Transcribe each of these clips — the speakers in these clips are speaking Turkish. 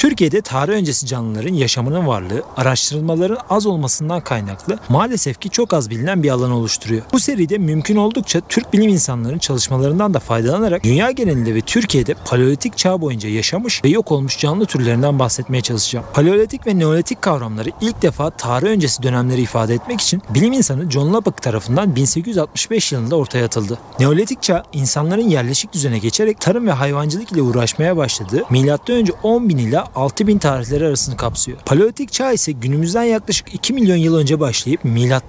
Türkiye'de tarih öncesi canlıların yaşamının varlığı araştırılmaların az olmasından kaynaklı maalesef ki çok az bilinen bir alan oluşturuyor. Bu seride mümkün oldukça Türk bilim insanlarının çalışmalarından da faydalanarak dünya genelinde ve Türkiye'de paleolitik çağ boyunca yaşamış ve yok olmuş canlı türlerinden bahsetmeye çalışacağım. Paleolitik ve neolitik kavramları ilk defa tarih öncesi dönemleri ifade etmek için bilim insanı John Lubbock tarafından 1865 yılında ortaya atıldı. Neolitik çağ insanların yerleşik düzene geçerek tarım ve hayvancılık ile uğraşmaya başladığı M.Ö. 10 bin ila 6 bin tarihleri arasını kapsıyor. Paleolitik çağ ise günümüzden yaklaşık 2 milyon yıl önce başlayıp M.Ö.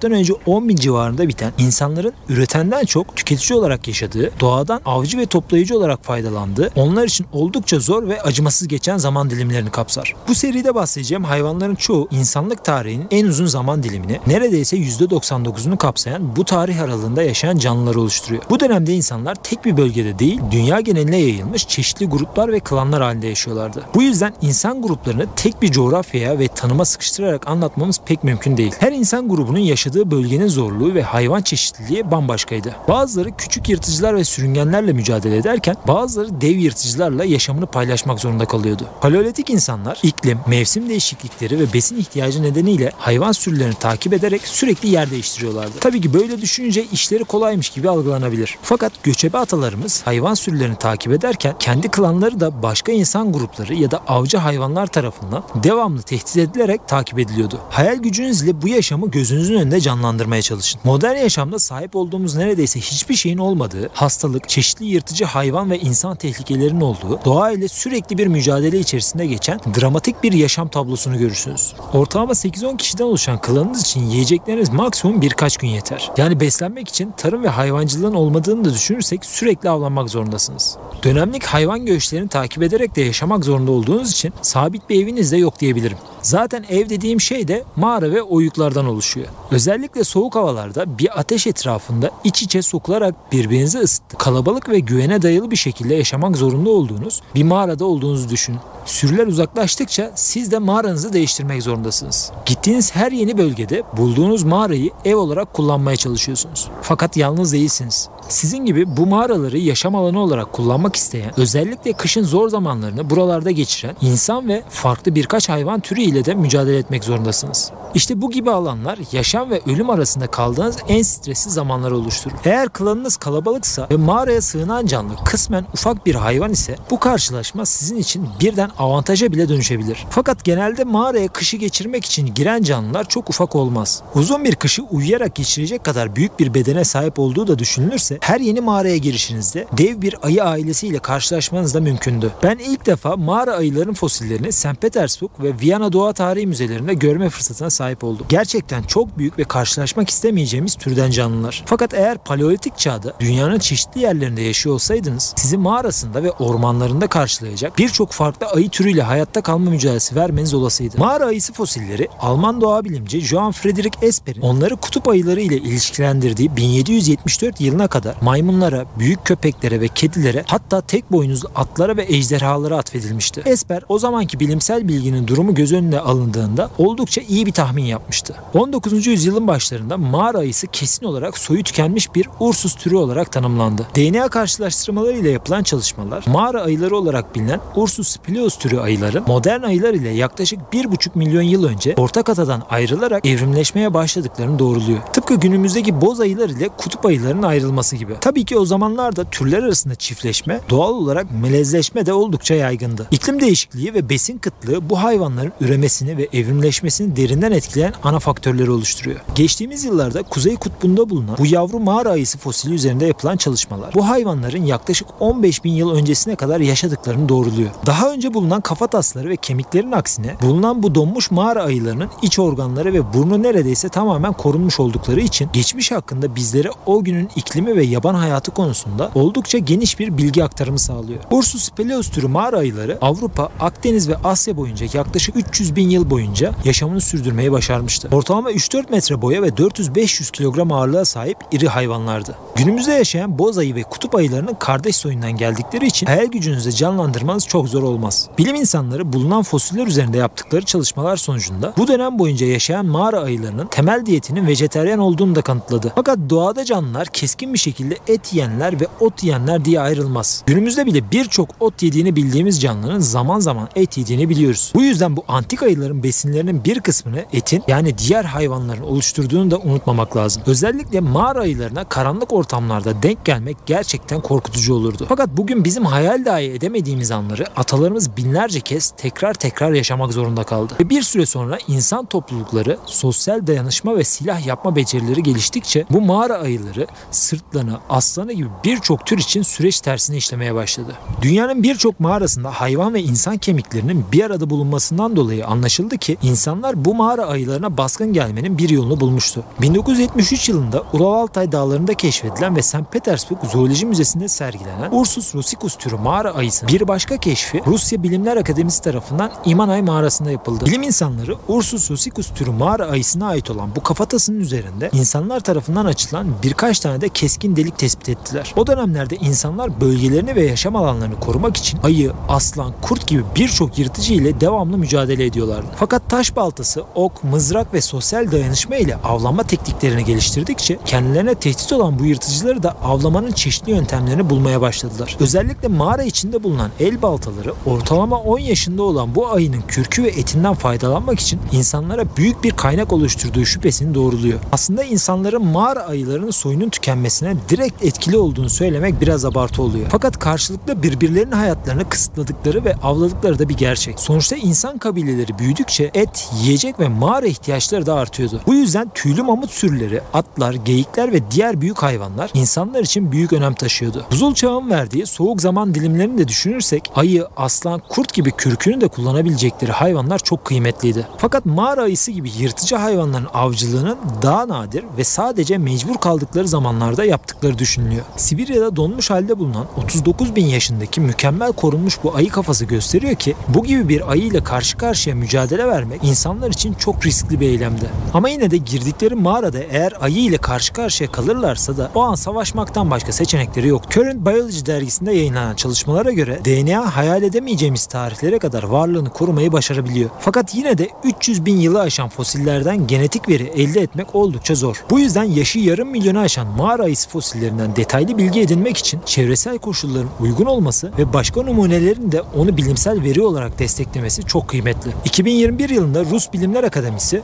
10 bin civarında biten insanların üretenden çok tüketici olarak yaşadığı, doğadan avcı ve toplayıcı olarak faydalandığı, onlar için oldukça zor ve acımasız geçen zaman dilimlerini kapsar. Bu seride bahsedeceğim hayvanların çoğu insanlık tarihinin en uzun zaman dilimini, neredeyse %99'unu kapsayan bu tarih aralığında yaşayan canlılar oluşturuyor. Bu dönemde insanlar tek bir bölgede değil, dünya geneline yayılmış çeşitli gruplar ve klanlar halinde yaşıyorlardı. Bu yüzden insan gruplarını tek bir coğrafyaya ve tanıma sıkıştırarak anlatmamız pek mümkün değil. Her insan grubunun yaşadığı bölgenin zorluğu ve hayvan çeşitliliği bambaşkaydı. Bazıları küçük yırtıcılar ve sürüngenlerle mücadele ederken bazıları dev yırtıcılarla yaşamını paylaşmak zorunda kalıyordu. Paleolitik insanlar iklim, mevsim değişiklikleri ve besin ihtiyacı nedeniyle hayvan sürülerini takip ederek sürekli yer değiştiriyorlardı. Tabii ki böyle düşününce işleri kolaymış gibi algılanabilir. Fakat göçebe atalarımız hayvan sürülerini takip ederken kendi klanları da başka insan grupları ya da avcı hayvanlar tarafından devamlı tehdit edilerek takip ediliyordu. Hayal gücünüz ile bu yaşamı gözünüzün önünde canlandırmaya çalışın. Modern yaşamda sahip olduğumuz neredeyse hiçbir şeyin olmadığı, hastalık, çeşitli yırtıcı hayvan ve insan tehlikelerinin olduğu, doğa ile sürekli bir mücadele içerisinde geçen dramatik bir yaşam tablosunu görürsünüz. Ortalama 8-10 kişiden oluşan klanınız için yiyecekleriniz maksimum birkaç gün yeter. Yani beslenmek için tarım ve hayvancılığın olmadığını da düşünürsek sürekli avlanmak zorundasınız. Dönemlik hayvan göçlerini takip ederek de yaşamak zorunda olduğunuz için sabit bir eviniz de yok diyebilirim. Zaten ev dediğim şey de mağara ve oyuklardan oluşuyor. Özellikle soğuk havalarda bir ateş etrafında iç içe sokularak birbirinizi ısıtıp kalabalık ve güvene dayalı bir şekilde yaşamak zorunda olduğunuz bir mağarada olduğunuzu düşünün. Sürüler uzaklaştıkça siz de mağaranızı değiştirmek zorundasınız. Gittiğiniz her yeni bölgede bulduğunuz mağarayı ev olarak kullanmaya çalışıyorsunuz. Fakat yalnız değilsiniz. Sizin gibi bu mağaraları yaşam alanı olarak kullanmak isteyen, özellikle kışın zor zamanlarını buralarda geçiren insan ve farklı birkaç hayvan türü ile de mücadele etmek zorundasınız. İşte bu gibi alanlar yaşam ve ölüm arasında kaldığınız en stresli zamanları oluşturur. Eğer klanınız kalabalıksa ve mağaraya sığınan canlı kısmen ufak bir hayvan ise bu karşılaşma sizin için birden avantaja bile dönüşebilir. Fakat genelde mağaraya kışı geçirmek için giren canlılar çok ufak olmaz. Uzun bir kışı uyuyarak geçirecek kadar büyük bir bedene sahip olduğu da düşünülürse her yeni mağaraya girişinizde dev bir ayı ailesiyle karşılaşmanız da mümkündü. Ben ilk defa mağara ayıların fosillerini St. Petersburg ve Viyana Doğa Tarihi Müzelerinde görme fırsatına sahip oldum. Gerçekten çok büyük ve karşılaşmak istemeyeceğimiz türden canlılar. Fakat eğer paleolitik çağda dünyanın çeşitli yerlerinde yaşıyor olsaydınız sizi mağarasında ve ormanlarında karşılayacak birçok farklı ayı türüyle hayatta kalma mücadelesi vermeniz olasıydı. Mağara ayısı fosilleri Alman doğa bilimci Johann Friedrich Esper'in onları kutup ayıları ile ilişkilendirdiği 1774 yılına kadar maymunlara, büyük köpeklere ve kedilere hatta tek boynuzlu atlara ve ejderhalara atfedilmişti. Esper o zamanki bilimsel bilginin durumu göz önüne alındığında oldukça iyi bir tahmin yapmıştı. 19. yüzyılın başlarında mağara ayısı kesin olarak soyu tükenmiş bir Ursus türü olarak tanımlandı. DNA karşılaştırmaları ile yapılan çalışmalar mağara ayıları olarak bilinen Ursus spileus türü ayıların modern ayılar ile yaklaşık 1,5 milyon yıl önce ortak atadan ayrılarak evrimleşmeye başladıklarını doğruluyor. Tıpkı günümüzdeki boz ayılar ile kutup ayılarının ayrılması gibi. Tabii ki o zamanlarda türler arasında çiftleşme doğal olarak melezleşme de oldukça yaygındı. İklim değişikliği ve besin kıtlığı bu hayvanların üremesini ve evrimleşmesini derinden etkileyen ana faktörleri oluşturuyor. Geçtiğimiz yıllarda Kuzey Kutbu'nda bulunan bu yavru mağara ayısı fosili üzerinde yapılan çalışmalar bu hayvanların yaklaşık 15 bin yıl öncesine kadar yaşadıklarını doğruluyor. Daha önce bulunan kafa tasları ve kemiklerin aksine bulunan bu donmuş mağara ayılarının iç organları ve burnu neredeyse tamamen korunmuş oldukları için geçmiş hakkında bizlere o günün iklimi ve yaban hayatı konusunda oldukça geniş bir bilgi aktarımı sağlıyor. Ursus speleus türü mağara ayıları Avrupa, Akdeniz ve Asya boyunca yaklaşık 300 bin yıl boyunca yaşamını sürdürmeye başarmıştı. Ortalama 3-4 metre boya ve 400-500 kilogram ağırlığa sahip iri hayvanlardı. Günümüzde yaşayan boz ayı ve kutup ayılarının kardeş soyundan geldikleri için hayal gücünüzü canlandırmanız çok zor olmaz. Bilim insanları bulunan fosiller üzerinde yaptıkları çalışmalar sonucunda bu dönem boyunca yaşayan mağara ayılarının temel diyetinin vejeteryan olduğunu da kanıtladı. Fakat doğada canlılar keskin bir şekilde et yiyenler ve ot yiyenler diye ayrılmaz. Günümüzde bile birçok ot yediğini bildiğimiz canlıların zaman zaman et yediğini biliyoruz. Bu yüzden bu antik ayıların besinlerinin bir kısmını etin yani diğer hayvanların oluşturduğunu da unutmamak lazım. Özellikle mağara ayılarına karanlık ortamlarda denk gelmek gerçekten korkutucu olurdu. Fakat bugün bizim hayal dahi edemediğimiz anları atalarımız binlerce kez tekrar tekrar yaşamak zorunda kaldı. Ve bir süre sonra insan toplulukları sosyal dayanışma ve silah yapma becerileri geliştikçe bu mağara ayıları sırtlanı, aslanı gibi birçok tür için süreç tersine işlemeye başladı. Dünyanın birçok mağarasında hayvan ve insan kemiklerinin bir arada bulunmasından dolayı anlaşıldı ki insanlar bu mağara ayılarına baskın gelmenin bir yolunu bulmuştu. 1973 yılında Ural Altay dağlarında keşfedilen ve St. Petersburg Zooloji Müzesi'nde sergilenen Ursus rusicus türü mağara ayısı bir başka keşfi Rusya Bilimler Akademisi tarafından İmanay mağarasında yapıldı. Bilim insanları Ursus rusicus türü mağara ayısına ait olan bu kafatasının üzerinde insanlar tarafından açılan birkaç tane de keskin delik tespit ettiler. O dönemlerde insanlar bölgelerini ve yaşam alanlarını korumak için ayı, aslan, kurt gibi birçok yırtıcı ile devamlı mücadele ediyorlardı. Fakat taş baltası, ok, mızrak ve sosyal dayanışma ile avlanma tekniklerini geliştirdikçe kendilerine tehdit olan bu yırtıcıları da avlamanın çeşitli yöntemlerini bulmaya başladılar. Özellikle mağara içinde bulunan el baltaları ortalama 10 yaşında olan bu ayının kürkü ve etinden faydalanmak için insanlara büyük bir kaynak oluşturduğu şüphesini doğruluyor. Aslında insanların mağara ayılarının soyunun tükenmesine direkt etkili olduğunu söylemek biraz abartı oluyor. Fakat karşılıklı birbirlerinin hayatlarını kısıtladıkları ve avladıkları da bir gerçek. Sonuçta insan kabileleri büyüdükçe et, yiyecek ve mağara ihtiyaçları da artıyordu. Bu yüzden tüylü mamut sürüleri, atlar, geyikler ve diğer büyük hayvanlar insanlar için büyük önem taşıyordu. Buzul çağın verdiği soğuk zaman dilimlerini de düşünürsek ayı, aslan, kurt gibi kürkünü de kullanabilecekleri hayvanlar çok kıymetliydi. Fakat mağara ayısı gibi yırtıcı hayvanların avcılığının daha nadir ve sadece mecbur kaldıkları zamanlarda yaptıkları düşünülüyor. Sibirya'da donmuş halde bulunan 39 bin yaşındaki mükemmel korunmuş bu ayı kafası gösteriyor ki bu gibi bir ayı ile karşı karşıya mücadele vermek insanlar için çok riskli bir eylemdi. Ama yine de girdikleri mağarada eğer ayı ile karşı karşıya kalırlarsa da o an savaşmaktan başka seçenekleri yok. Current Biology dergisinde yayınlanan çalışmalara göre DNA hayal edemeyeceğimiz tarihlere kadar varlığını korumayı başarabiliyor. Fakat yine de 300 bin yılı aşan fosillerden genetik veri elde etmek oldukça zor. Bu yüzden yaşı yarım milyonu aşan mağara ayısı fosillerinden detaylı bilgi edinmek için çevresel koşulların uygun olması ve başka numunelerin de onu bilimsel veri olarak desteklemesi çok kıymetli. 2021 yılında Rus Bilimler Akademisi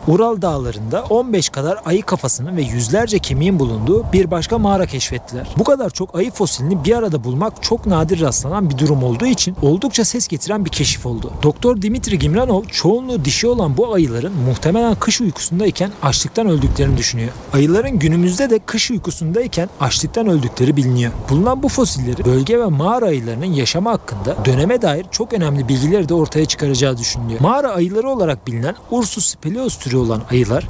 Ural Dağları'nda 15 kadar ayı kafasının ve yüzlerce kemiğin bulunduğu bir başka mağara keşfettiler. Bu kadar çok ayı fosilini bir arada bulmak çok nadir rastlanan bir durum olduğu için oldukça ses getiren bir keşif oldu. Doktor Dimitri Gimranov çoğunluğu dişi olan bu ayıların muhtemelen kış uykusundayken açlıktan öldüklerini düşünüyor. Ayıların günümüzde de kış uykusundayken açlıktan öldükleri biliniyor. Bulunan bu fosilleri bölge ve mağara ayılarının yaşamı hakkında döneme dair çok önemli bilgileri de ortaya çıkaracağı düşünülüyor. Mağara ayıları olarak bilinen Ursus speleus türü olan ayılar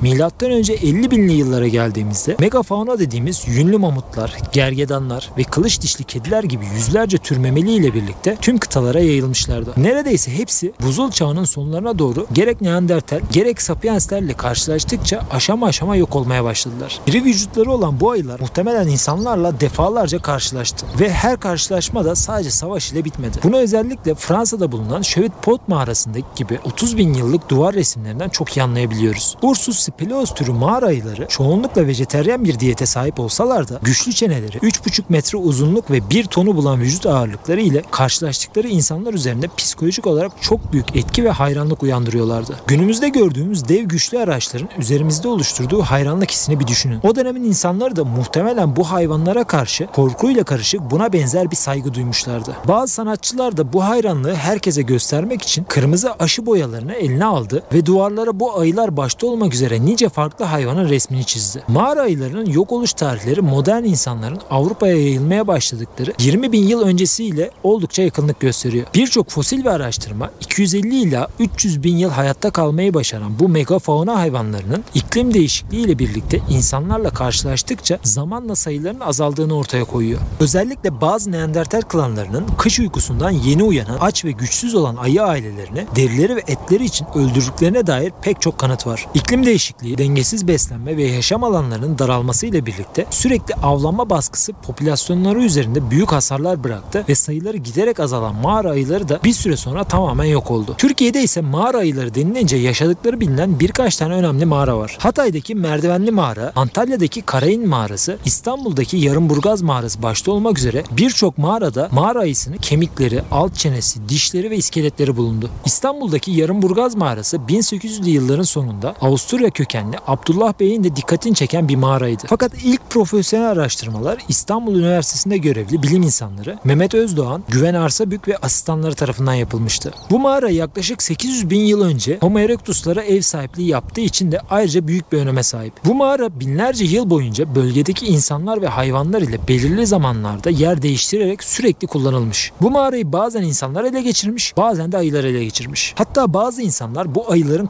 önce 50 binli yıllara geldiğimizde megafauna dediğimiz yünlü mamutlar, gergedanlar ve kılıç dişli kediler gibi yüzlerce tür memeli ile birlikte tüm kıtalara yayılmışlardı. Neredeyse hepsi buzul çağının sonlarına doğru gerek Neandertal gerek Sapienslerle karşılaştıkça aşama aşama yok olmaya başladılar. İri vücutları olan bu ayılar muhtemelen insanlarla defalarca karşılaştı ve her karşılaşma da sadece savaş ile bitmedi. Bunu özellikle Fransa'da bulunan Chevit Pot mağarasındaki gibi 30 bin yıllık duvar resimlerinden çok iyi anlayabiliyoruz. Ursus speleus türü mağara ayıları çoğunlukla vejeteryan bir diyete sahip olsalar da güçlü çeneleri, 3,5 metre uzunluk ve 1 tonu bulan vücut ağırlıkları ile karşılaştıkları insanlar üzerinde psikolojik olarak çok büyük etki ve hayranlık uyandırıyorlardı. Günümüzde gördüğümüz dev güçlü araçların üzerimizde oluşturduğu hayranlık hissini bir düşünün. O dönemin insanları da muhtemelen bu hayvanlara karşı korkuyla karışık buna benzer bir saygı duymuşlardı. Bazı sanatçılar da bu hayranlığı herkese göstermek için kırmızı aşı boyalarını eline aldı ve duvarlara bu ayılar başta olmak üzere nice farklı hayvanın resmini çizdi. Mağara ayılarının yok oluş tarihleri modern insanların Avrupa'ya yayılmaya başladıkları 20 bin yıl öncesiyle oldukça yakınlık gösteriyor. Birçok fosil ve araştırma 250 ila 300 bin yıl hayatta kalmayı başaran bu megafauna hayvanlarının iklim değişikliği ile birlikte insanlarla karşılaştıkça zamanla sayılarının azaldığını ortaya koyuyor. Özellikle bazı Neandertal klanlarının kış uykusundan yeni uyanan aç ve güçsüz olan ayı ailelerini derileri ve etleri için öldürdüklerine dair pek pek çok kanıt var. İklim değişikliği, dengesiz beslenme ve yaşam alanlarının daralması ile birlikte sürekli avlanma baskısı popülasyonları üzerinde büyük hasarlar bıraktı ve sayıları giderek azalan mağara ayıları da bir süre sonra tamamen yok oldu. Türkiye'de ise mağara ayıları denilince yaşadıkları bilinen birkaç tane önemli mağara var. Hatay'daki Merdivenli Mağara, Antalya'daki Karayin Mağarası, İstanbul'daki Yarımburgaz Mağarası başta olmak üzere birçok mağarada mağara ayısının kemikleri, alt çenesi, dişleri ve iskeletleri bulundu. İstanbul'daki Yarımburgaz Mağarası 1800'lü yılların sonunda Avusturya kökenli Abdullah Bey'in de dikkatini çeken bir mağaraydı. Fakat ilk profesyonel araştırmalar İstanbul Üniversitesi'nde görevli bilim insanları Mehmet Özdoğan, Güven Arsabük ve asistanları tarafından yapılmıştı. Bu mağara yaklaşık 800 bin yıl önce Homo erectus'lara ev sahipliği yaptığı için de ayrıca büyük bir öneme sahip. Bu mağara binlerce yıl boyunca bölgedeki insanlar ve hayvanlar ile belirli zamanlarda yer değiştirerek sürekli kullanılmış. Bu mağarayı bazen insanlar ele geçirmiş, bazen de ayılar ele geçirmiş. Hatta bazı insanlar bu ayıların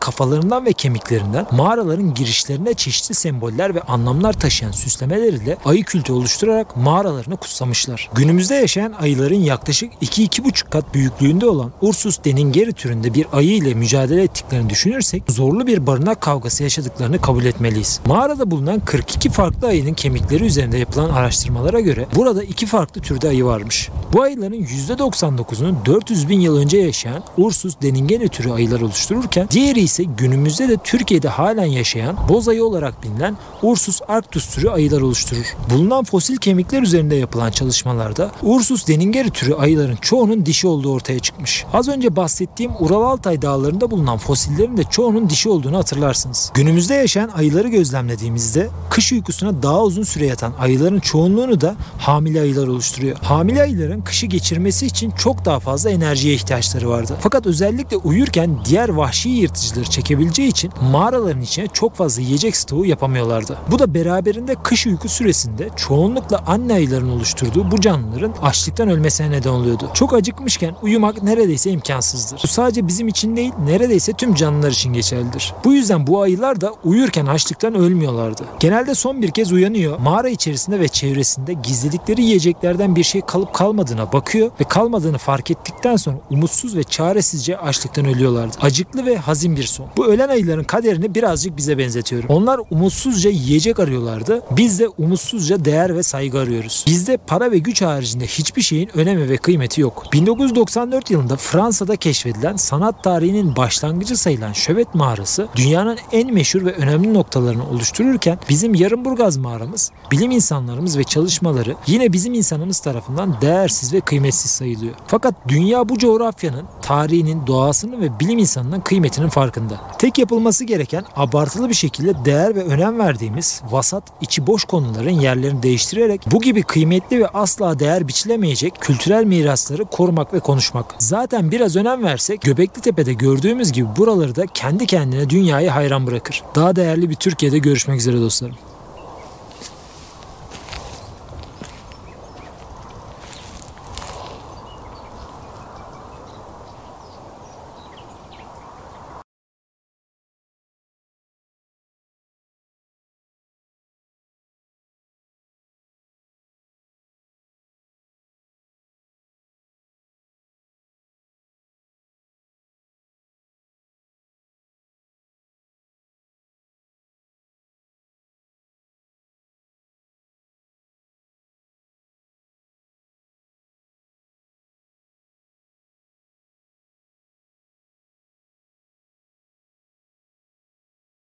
kafalarından ve kemiklerinden mağaraların girişlerine çeşitli semboller ve anlamlar taşıyan süslemeler ile ayı kültü oluşturarak mağaralarını kutsamışlar. Günümüzde yaşayan ayıların yaklaşık 2-2,5 kat büyüklüğünde olan Ursus deningeri türünde bir ayı ile mücadele ettiklerini düşünürsek zorlu bir barınak kavgası yaşadıklarını kabul etmeliyiz. Mağarada bulunan 42 farklı ayının kemikleri üzerinde yapılan araştırmalara göre burada iki farklı türde ayı varmış. Bu ayıların %99'unu 400 bin yıl önce yaşayan Ursus deningeri türü ayılar oluştururken diğeri ise günümüzde de Türkiye'de halen yaşayan boz ayı olarak bilinen Ursus arctus türü ayılar oluşturur. Bulunan fosil kemikler üzerinde yapılan çalışmalarda Ursus deningeri türü ayıların çoğunun dişi olduğu ortaya çıkmış. Az önce bahsettiğim Ural Altay dağlarında bulunan fosillerin de çoğunun dişi olduğunu hatırlarsınız. Günümüzde yaşayan ayıları gözlemlediğimizde kış uykusuna daha uzun süre yatan ayıların çoğunluğunu da hamile ayılar oluşturuyor. Hamile ayıların kışı geçirmesi için çok daha fazla enerjiye ihtiyaçları vardı. Fakat özellikle uyurken diğer vahşi yırtıcıları çekebileceği için mağaraların içine çok fazla yiyecek stoğu yapamıyorlardı. Bu da beraberinde kış uyku süresinde çoğunlukla anne ayıların oluşturduğu bu canlıların açlıktan ölmesine neden oluyordu. Çok acıkmışken uyumak neredeyse imkansızdır. Bu sadece bizim için değil neredeyse tüm canlılar için geçerlidir. Bu yüzden bu ayılar da uyurken açlıktan ölmüyorlardı. Genelde son bir kez uyanıyor, mağara içerisinde ve çevresinde gizledikleri yiyeceklerden bir şey kalıp kalmadığına bakıyor ve kalmadığını fark ettikten sonra umutsuz ve çaresizce açlıktan ölüyorlardı. Acıklı ve hazin bir son. Bu ölen ayıların kaderini birazcık bize benzetiyorum. Onlar umutsuzca yiyecek arıyorlardı. Biz de umutsuzca değer ve saygı arıyoruz. Bizde para ve güç haricinde hiçbir şeyin önemi ve kıymeti yok. 1994 yılında Fransa'da keşfedilen sanat tarihinin başlangıcı sayılan Şövet mağarası dünyanın en meşhur ve önemli noktalarını oluştururken bizim Yarımburgaz mağaramız, bilim insanlarımız ve çalışmaları yine bizim insanımız tarafından değersiz ve kıymetsiz sayılıyor. Fakat dünya bu coğrafyanın, tarihinin, doğasının ve bilim insanının kıymetinin farkında. Tek yapılması gereken abartılı bir şekilde değer ve önem verdiğimiz vasat, içi boş konuların yerlerini değiştirerek bu gibi kıymetli ve asla değer biçilemeyecek kültürel mirasları korumak ve konuşmak. Zaten biraz önem versek Göbekli Tepe'de gördüğümüz gibi buraları da kendi kendine dünyayı hayran bırakır. Daha değerli bir Türkiye'de görüşmek üzere dostlarım.